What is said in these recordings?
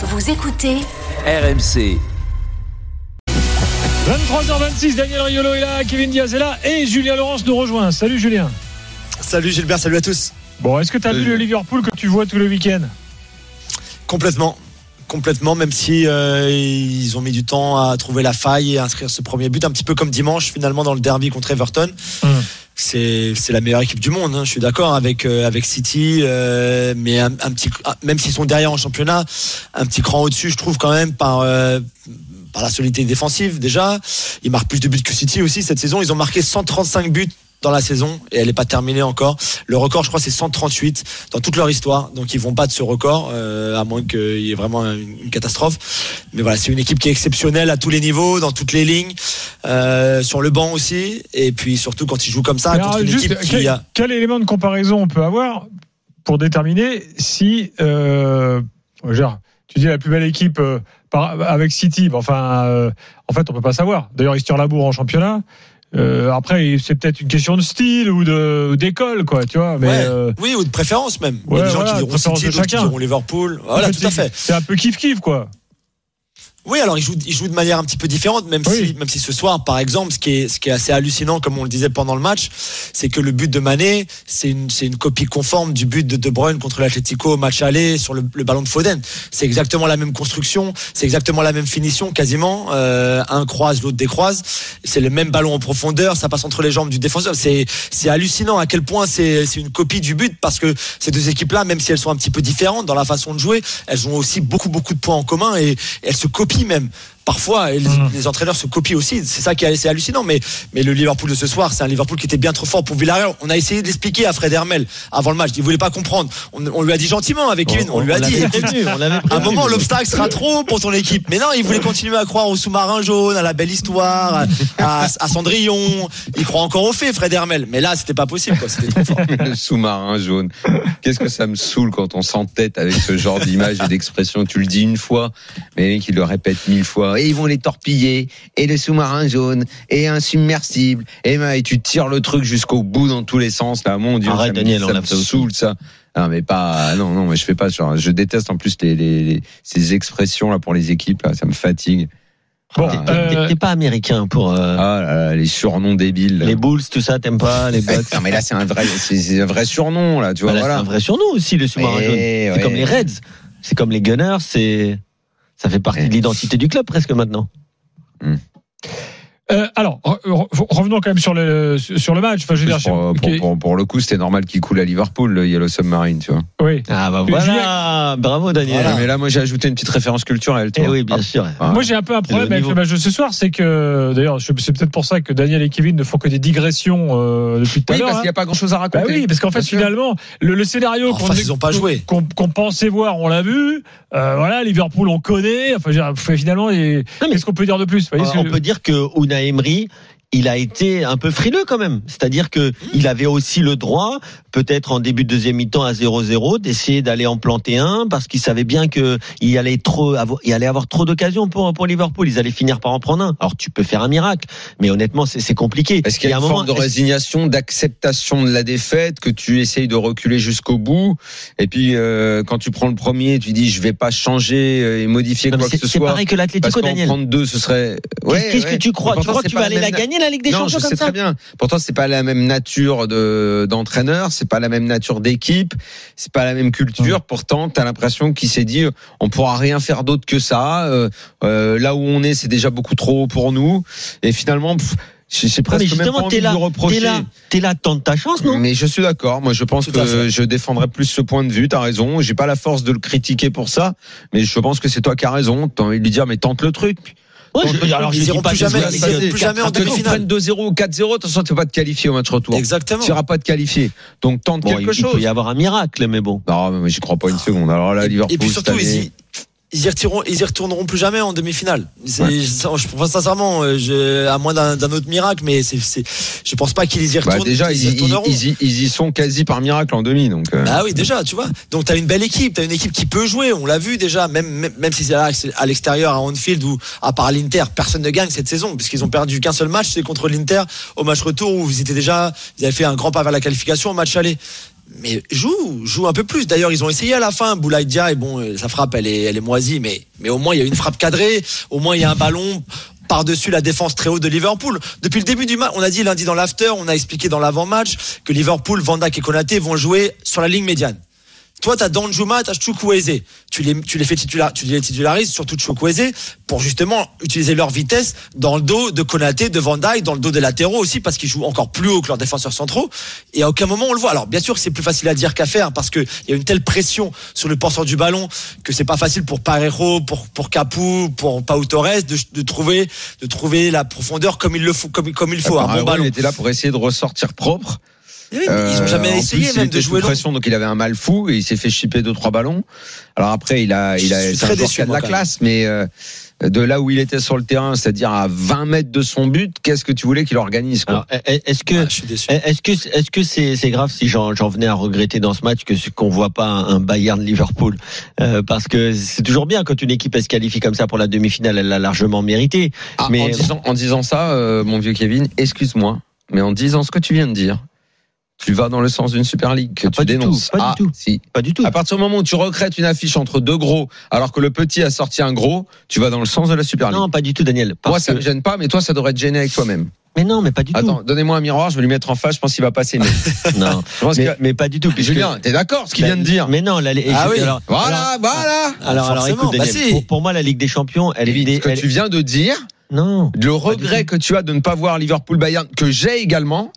Vous écoutez RMC. 23h26, Daniel Riolo est là, Kevin Diaz est là et Julien Laurence nous rejoint. Salut Julien. Salut Gilbert, salut à tous. Bon, est-ce que tu as vu le Liverpool que tu vois tous les week-ends? Complètement. Complètement, même si euh, ils ont mis du temps à trouver la faille et à inscrire ce premier but, un petit peu comme dimanche finalement dans le derby contre Everton. Hum. C'est la meilleure équipe du monde. hein, je suis d'accord avec euh, City, euh, mais ah, même s'ils sont derrière en championnat, un petit cran au-dessus, je trouve quand même par euh, par la solidité défensive déjà. Ils marquent plus de buts que City aussi cette saison. Ils ont marqué 135 buts dans la saison et elle n'est pas terminée encore. Le record, je crois, c'est 138 dans toute leur histoire. Donc ils vont battre ce record, euh, à moins qu'il y ait vraiment une, une catastrophe. Mais voilà, c'est une équipe qui est exceptionnelle à tous les niveaux, dans toutes les lignes, euh, sur le banc aussi. Et puis surtout quand ils jouent comme ça, contre une juste, équipe qui quel, a. quel élément de comparaison on peut avoir pour déterminer si, euh, veux dire, tu dis la plus belle équipe euh, avec City, enfin, en fait, on peut pas savoir. D'ailleurs, ils se tirent la bourre en championnat. Euh, après, c'est peut-être une question de style ou de d'école, quoi, tu vois. Mais Ouais. euh, Oui, ou de préférence même. Il y a Ouais, des gens voilà, qui diront City, de d'autres qui diront Liverpool. en Voilà, fait, tout à c'est- fait. C'est un peu kiff kiff, quoi. Oui, alors ils jouent, ils jouent de manière un petit peu différente, même Oui. si, même si ce soir, par exemple, ce qui est, ce qui est assez hallucinant, comme on le disait pendant le match, c'est que le but de Mané, c'est une, c'est une copie conforme du but de De Bruyne contre l'Atlético au match aller sur le, le ballon de Foden. C'est exactement la même construction, c'est exactement la même finition, quasiment. Euh, un croise, l'autre décroise. C'est le même ballon en profondeur, ça passe entre les jambes du défenseur. C'est, c'est hallucinant à quel point c'est, c'est une copie du but parce que ces deux équipes-là, même si elles sont un petit peu différentes dans la façon de jouer, elles ont aussi beaucoup, beaucoup de points en commun et elles se copient même. Parfois, et les, les entraîneurs se copient aussi. C'est ça qui est assez hallucinant. Mais, mais le Liverpool de ce soir, c'est un Liverpool qui était bien trop fort pour Villarreal. On a essayé d'expliquer à Fred Hermel avant le match. Il voulait pas comprendre. On, on lui a dit gentiment avec Kevin. On, lui a dit. prévenu, à un moment, l'obstacle sera trop pour ton équipe. Mais non, il voulait continuer à croire au sous-marin jaune, à la belle histoire, à, à Cendrillon. Il croit encore aux faits, Fred Hermel. Mais là, c'était pas possible. quoi. C'était trop fort. le sous-marin jaune. Qu'est-ce que ça me saoule quand on s'entête avec ce genre d'image et d'expression. Tu le dis une fois, mais ils le répètent mille fois. Et ils vont les torpiller. Et le sous-marin jaune. Et un submersible. Et, ben, et tu tires le truc jusqu'au bout dans tous les sens. Là, mon Dieu, Arrête, ça me- Daniel, ça on a me saoule ça. Non, mais pas. Non, non, mais je fais pas. Genre, je déteste en plus les, les, les- ces expressions là pour les équipes. Là, ça me fatigue. Bon, Ah, T'es- euh, T'es t'es pas américain pour euh, Ah là là, les surnoms débiles. là. les Bulls, tout ça, t'aimes pas les Bucks? Non, mais là, c'est un vrai, c'est c'est un vrai surnom là. Tu vois, Bah là, voilà. C'est un vrai surnom aussi, le sous-marin Ouais, jaune. C'est ouais. comme les Reds, c'est comme les Gunners, c'est ça fait partie de l'identité du club presque maintenant. Euh, alors, re- re- revenons quand même sur le sur le match. Enfin, je veux dire, pour, je- pour, ok, pour- pour le coup, c'était normal qu'il coule à Liverpool, le Yellow Submarine, tu vois. oui. Ah bah voilà, bravo Daniel. Voilà. Mais là, moi, j'ai ajouté une petite référence culturelle, tu Eh vois. oui, bien Ah, sûr. ah, Moi, j'ai un peu un problème le avec le match de ce soir, c'est que, d'ailleurs, c'est peut-être pour ça que Daniel et Kevin ne font que des digressions euh, depuis tout à Oui, l'heure. parce hein. qu'il n'y a pas grand chose à Bah raconter. oui, parce qu'en fait, sûr. finalement, le, le scénario qu'on pas pensait voir, on l'a vu. Euh, voilà, Liverpool, on connaît. Enfin, je veux dire, finalement, et- Non, mais- qu'est-ce qu'on peut dire de plus? On peut dire? que Una Emery il a été un peu frileux quand même. C'est-à-dire que il avait aussi le droit, peut-être en début de deuxième mi-temps à 0-0, d'essayer d'aller en planter un parce qu'il savait bien que il allait trop avoir, il allait avoir trop d'occasions pour pour Liverpool. Ils allaient finir par en prendre un. Alors tu peux faire un miracle, mais honnêtement c'est c'est compliqué. Est-ce qu'il y a une un forme de moment, est-ce- résignation, d'acceptation de la défaite, que tu essayes de reculer jusqu'au bout, et puis euh, quand tu prends le premier, tu dis je vais pas changer euh, et modifier Non, quoi que c'est ce c'est soit. pareil que l'Atlético, Daniel. prendre deux, ce serait. Ouais, Qu'est-ce que tu crois? Tu crois que c'est tu vas aller la même- gagner la Ligue des non, Champions je comme sais ça très bien. Pourtant, c'est pas la même nature de d'entraîneur, c'est pas la même nature d'équipe, c'est pas la même culture. Pourtant, t'as l'impression qu'il s'est dit, on pourra rien faire d'autre que ça. Euh, euh, là où on est, c'est déjà beaucoup trop haut pour nous. Et finalement, pff, Non, presque mais même pas justement, envie t'es de là, t'es là, t'es là, tente ta chance, non? Mais je suis d'accord. Moi, je pense Tout que je défendrai plus ce point de vue. T'as raison. J'ai pas la force de le critiquer pour ça, mais je pense que c'est toi qui as raison. T'as envie de lui dire, mais tente le truc. Ouais, je- alors ils dis iront pas plus jamais- ils plus jamais en demi-finale. prennes 2-0 ou 4-0, de toute façon, tu vas pas te qualifier au match retour. Exactement. Tu n'iras pas te qualifier. Donc, tente Bon, il, quelque il chose. peut y avoir un miracle, mais bon. Non, mais j'y crois pas une seconde. Alors là, Liverpool. Et puis surtout, cette ils année- y, ils y retireront, ils y retourneront plus jamais en demi-finale. C'est- Je, pense sincèrement, euh, je, à moins d'un autre miracle, mais c'est, je pense pas qu'ils y Bah, retournent. déjà, ils, y y- retourneront. ils y- ils y sont quasi par miracle en demi. Donc, euh, Ah oui, déjà, tu vois. Donc t'as une belle équipe, t'as une équipe qui peut jouer. On l'a vu déjà, même même, même si c'est à à l'extérieur à Anfield où à part l'Inter, personne ne gagne cette saison puisqu'ils ont perdu qu'un seul match, c'est contre l'Inter au match retour où ils étaient déjà, ils avaient fait un grand pas vers la qualification au match aller. Mais joue, joue un peu plus. D'ailleurs, ils ont essayé à la fin. Boulaïdia, et bon, euh, sa frappe, elle est, elle est moisie, mais, mais au moins il y a une frappe cadrée. Au moins il y a un ballon par-dessus la défense très haute de Liverpool. Depuis le début du match, on a dit lundi dans l'after, on a expliqué dans l'avant-match que Liverpool, Van et Konaté vont jouer sur la ligne médiane. Toi, t'as Danjuma, t'as Chukwueze. Tu les, tu les fais titula, tu les titularises, surtout Chukwueze, pour justement utiliser leur vitesse dans le dos de Konaté, de Van Dijk, dans le dos des latéraux aussi, parce qu'ils jouent encore plus haut que leurs défenseurs centraux. Et à aucun moment on le voit. Alors, bien sûr, c'est plus facile à dire qu'à faire, parce qu'il y a une telle pression sur le porteur du ballon que c'est pas facile pour Parejo, pour, pour Capu, pour Pau Torres de, de trouver, de trouver la profondeur comme il le faut, comme, comme il faut. Un bon Apparemment, ballon. il était là pour essayer de ressortir propre. Oui, mais ils ont Euh, jamais essayé plus, même de jouer pression, donc il avait un mal fou et il s'est fait chipper deux trois ballons. Alors après, il a, il Je a, suis c'est un déçu, qui a de moi, la classe, mais euh, de là où il était sur le terrain, c'est-à-dire à 20 mètres de son but, qu'est-ce que tu voulais qu'il organise quoi? Alors, est-ce que Ah, je suis déçu. Est-ce que est-ce que c'est c'est grave si j'en j'en venais à regretter dans ce match que qu'on voit pas un, un Bayern Liverpool? Euh, parce que c'est toujours bien quand une équipe elle se qualifie comme ça pour la demi-finale elle l'a largement mérité. Ah, mais- en, disant, en disant ça, euh, mon vieux Kevin, excuse-moi, mais en disant ce que tu viens de dire, tu vas dans le sens d'une Super League que Ah, tu dénonces. tout, pas du ah, tout. si. pas du tout À partir du moment où tu recrètes une affiche entre deux gros, alors que le petit a sorti un gros, tu vas dans le sens de la Super League. non pas du tout Daniel Moi, ça que- me gêne pas, mais toi, ça devrait te gêner avec toi-même. mais non mais pas du Attends, donnez-moi un miroir, je vais lui mettre en face, je pense qu'il va passer. Mais, tout non je pense mais, que- mais pas du tout puisque- Julien, t'es d'accord ce qu'il Bah, vient de dire mais non la, Ah oui. alors, Voilà, alors- voilà. alors, alors, écoute bah Daniel si. pour, pour moi la Ligue des Champions elle est Kevin, dé- ce que elle- tu viens de dire, non le regret que tu as de ne pas voir Liverpool Bayern, que j'ai également,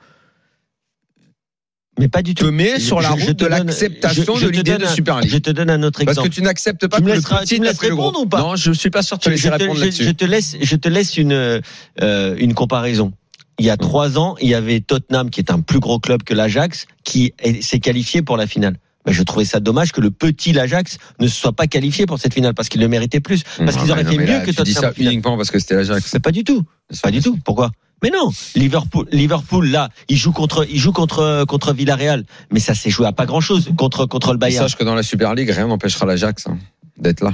mais pas du te tout met sur la Je- je route te de l'acceptation je- je de te l'idée de Super League. je te donne un autre Parce exemple que tu n'acceptes pas Tu me que le petit tu me laisses répondre ou pas Non, je suis pas sûr de te je, laisser je te, répondre je- là-dessus. je te laisse, je te laisse une euh, une comparaison. Il y a trois ans, il y avait Tottenham qui est un plus gros club que l'Ajax qui est- s'est qualifié pour la finale. Mais je trouvais ça dommage que le petit l'Ajax ne se soit pas qualifié pour cette finale parce qu'il le méritait plus, parce qu'ils auraient fait mieux là, que Tu dis Tottenham. ça au final. uniquement parce que c'était l'Ajax. Mais pas du tout, pas du tout. Pourquoi? Mais non, Liverpool, Liverpool là, il joue contre, il joue contre contre Villarreal, mais ça s'est joué à pas grand chose contre contre le Bayern. Sache que dans la Super League, rien n'empêchera l'Ajax hein, d'être là.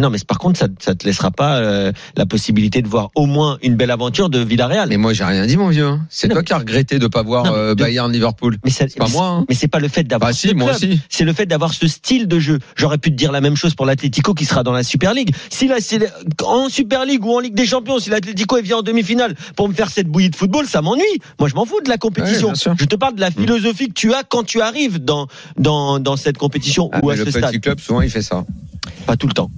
Non, mais par contre, ça, ça te laissera pas euh, la possibilité de voir au moins une belle aventure de Villarreal. Mais moi, j'ai rien dit, mon vieux. hein. C'est toi mais- qui as regretté de pas voir Non, euh, de- Bayern Liverpool. Mais C'est pas moi. hein. Mais c'est pas le fait d'avoir Bah ce si, moi club. aussi. C'est le fait d'avoir ce style de jeu. J'aurais pu te dire la même chose pour l'Atlético qui sera dans la Super League. Si là, c'est en Super League ou en Ligue des Champions, si l'Atlético vient en demi-finale pour me faire cette bouillie de football, ça m'ennuie. Moi, je m'en fous de la compétition. Ouais, je te parle de la philosophie que tu as quand tu arrives dans dans dans cette compétition Ah, ou mais à le ce petit stade. club, souvent, il fait ça. Pas tout le temps.